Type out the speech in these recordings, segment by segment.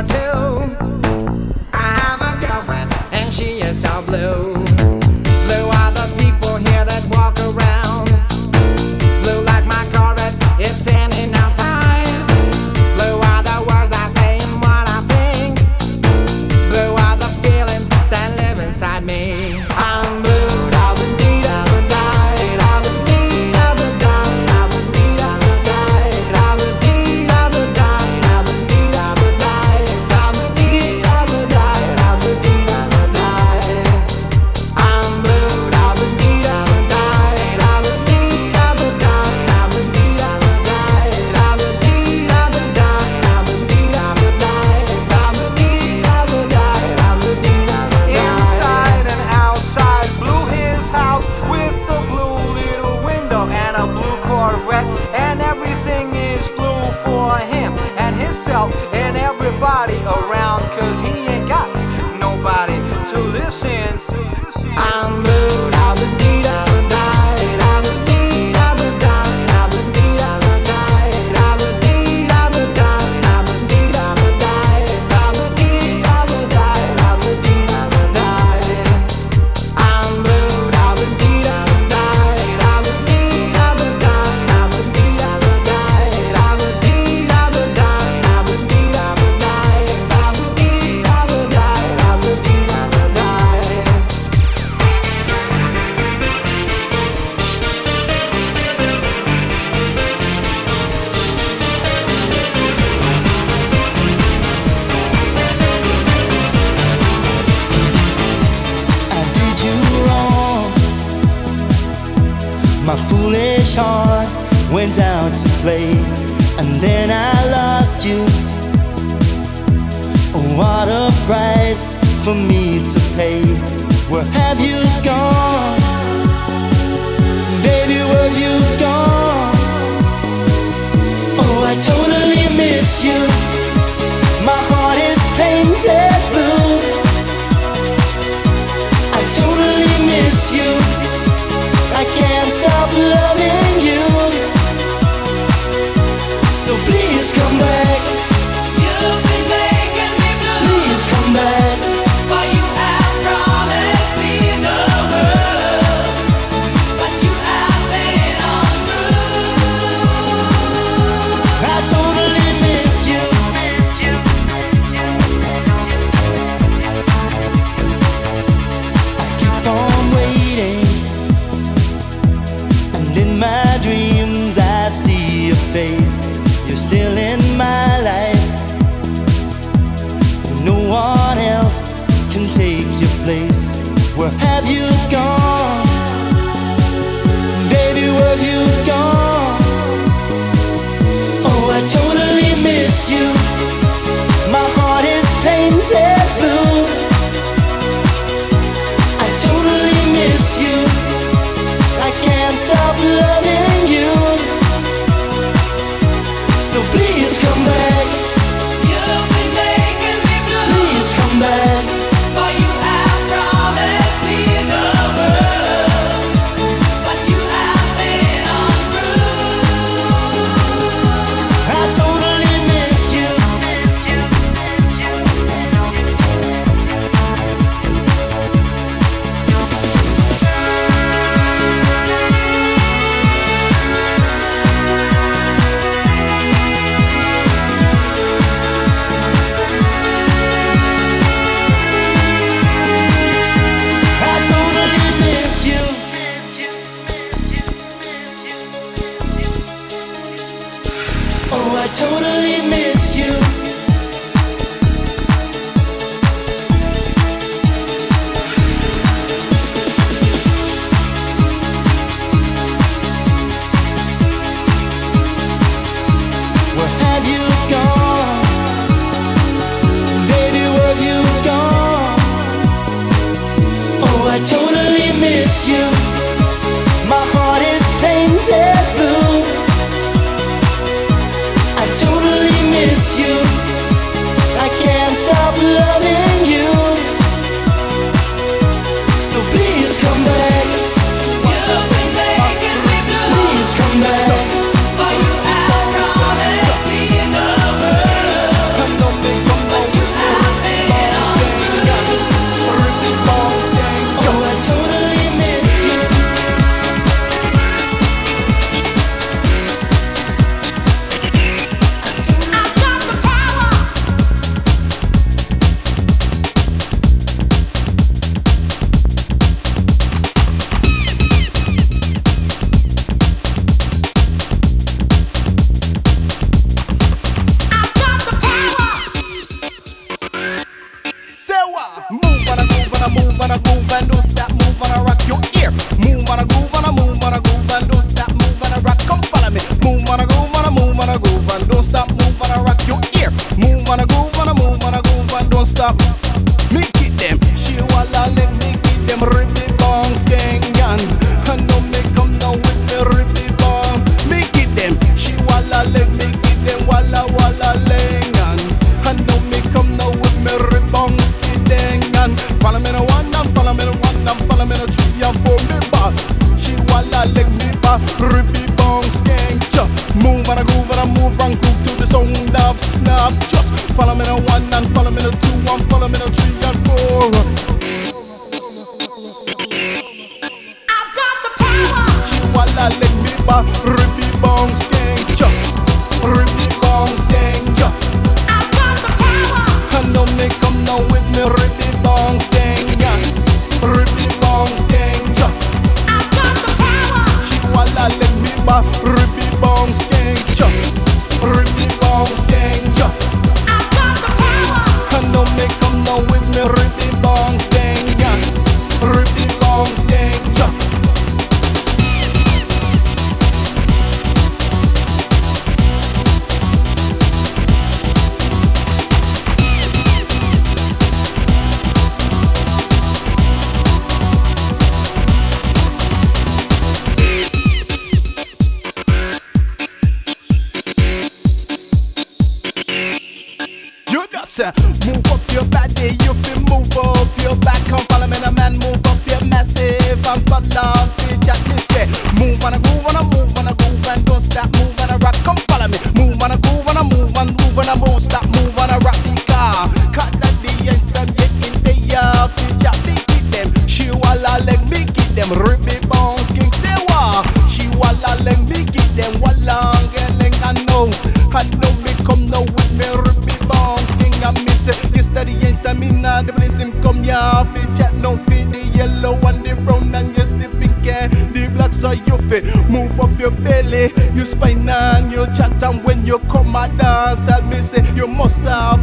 I tell.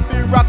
That a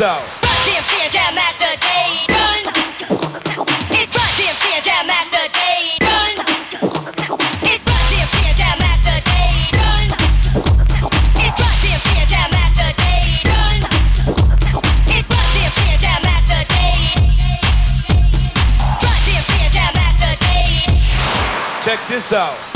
J. Check this out.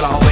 that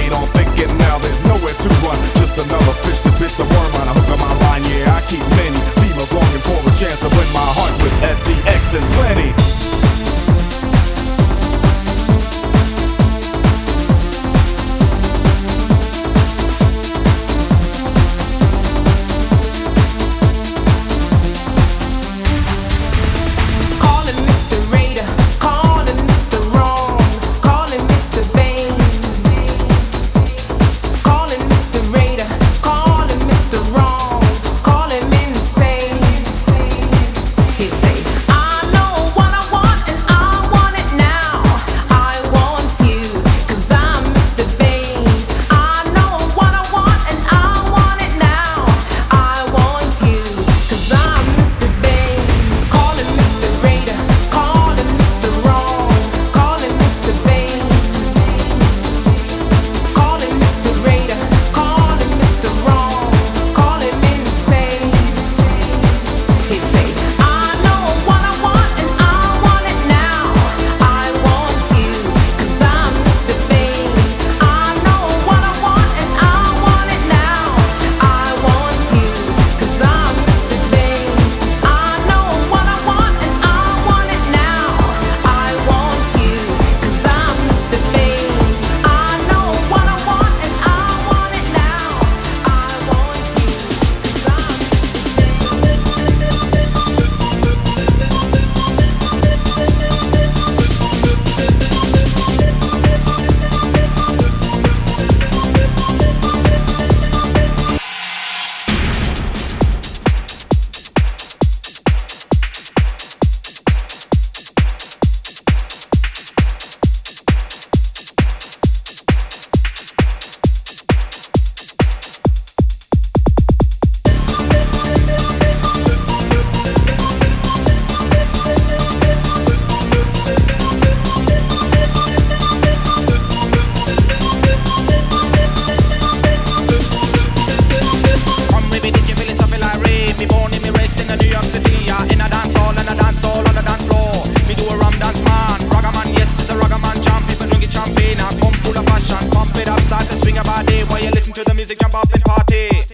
Party.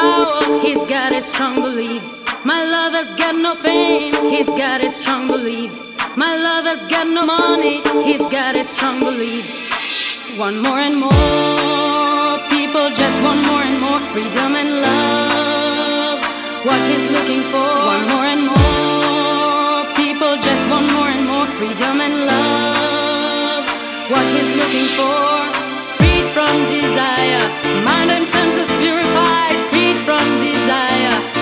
power, he's got his strong beliefs. My lover's got no fame, he's got his strong beliefs. My lover's got no money, he's got his strong beliefs. One more and more people just want more and more freedom and love. What he's looking for, one more and more people just want more and more freedom and love. What he's looking for, freed from desire, mind and senses purified desire.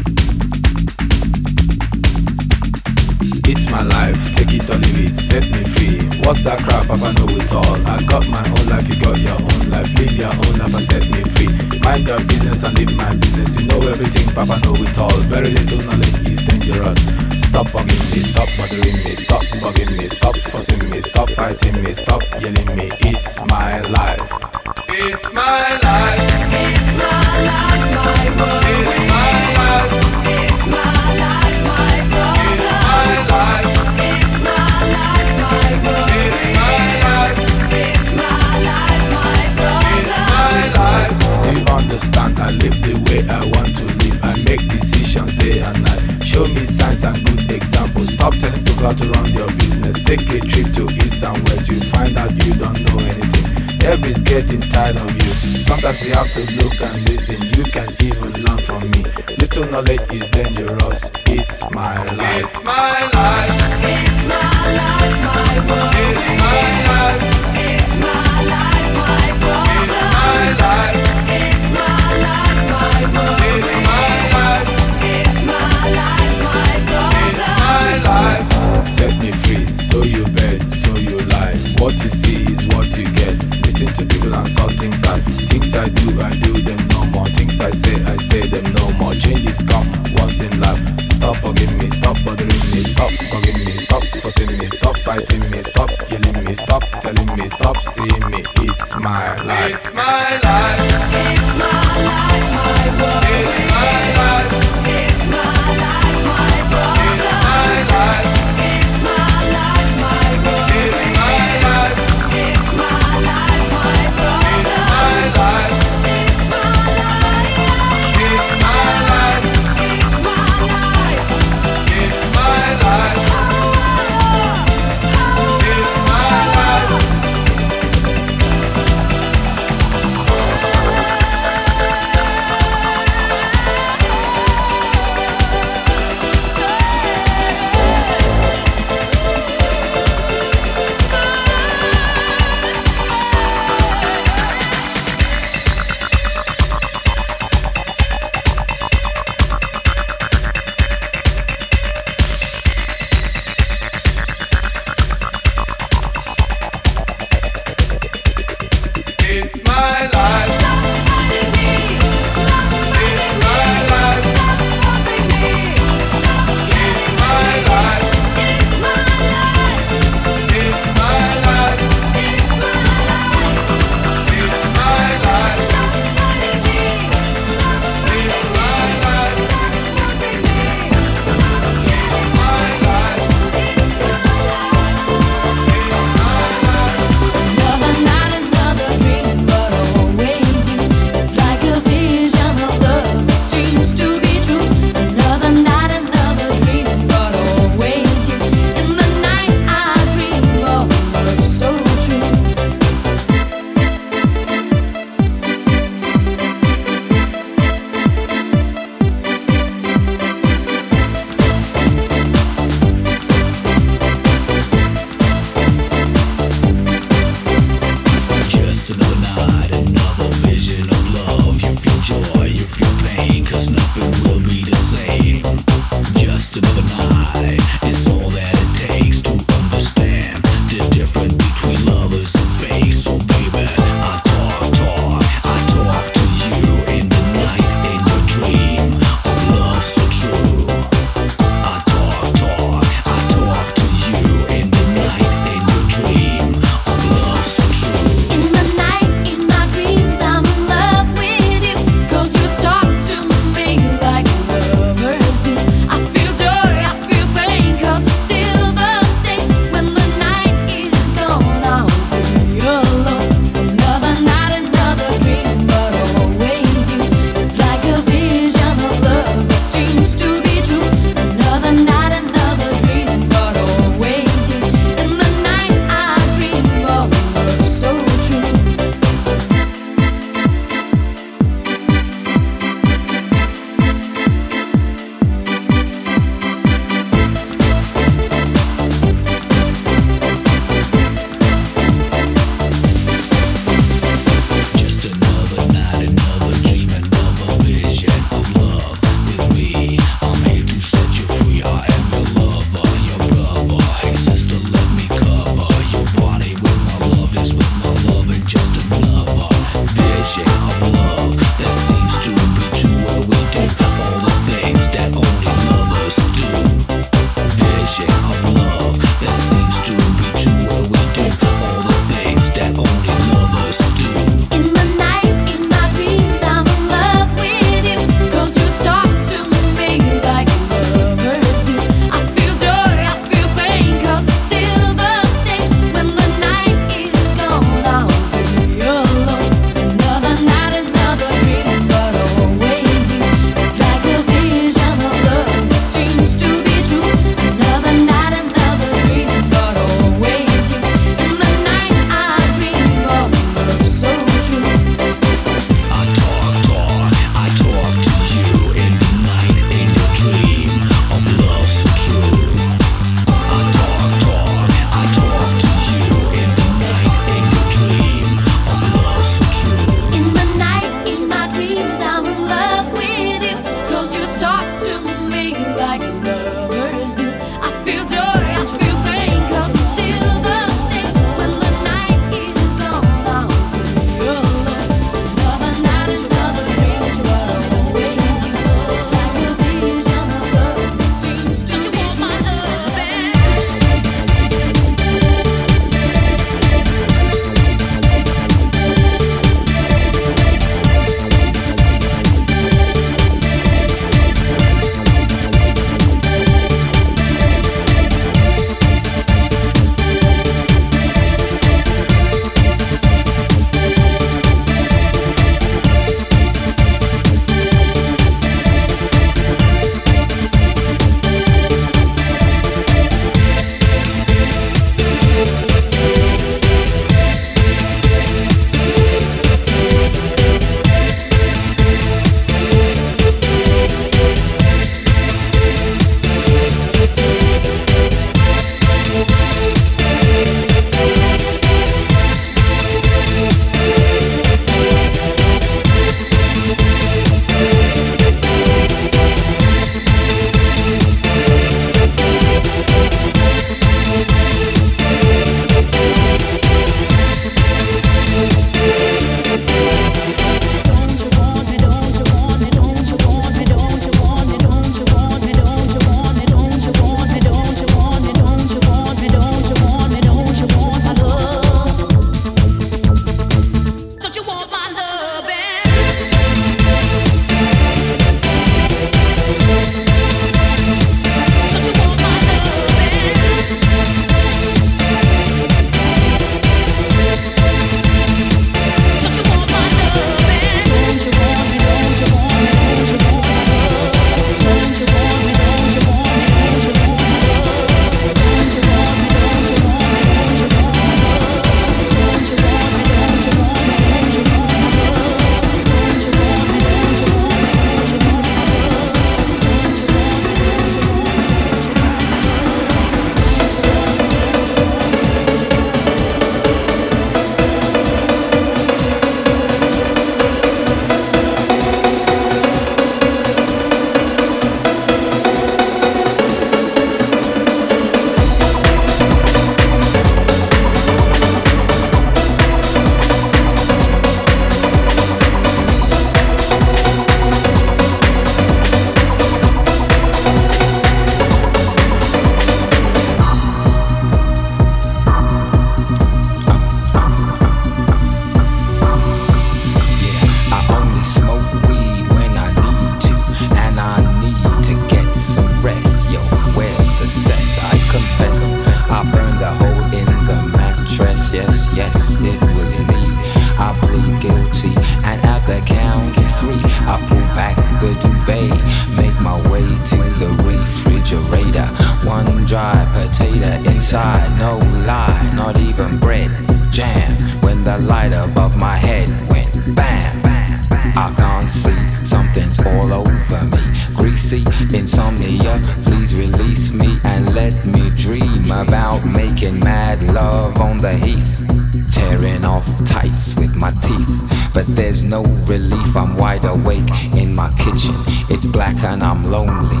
My teeth, but there's no relief. I'm wide awake in my kitchen. It's black and I'm lonely.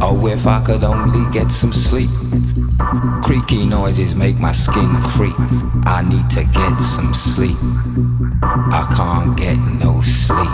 Oh, if I could only get some sleep. Creaky noises make my skin creep. I need to get some sleep. I can't get no sleep.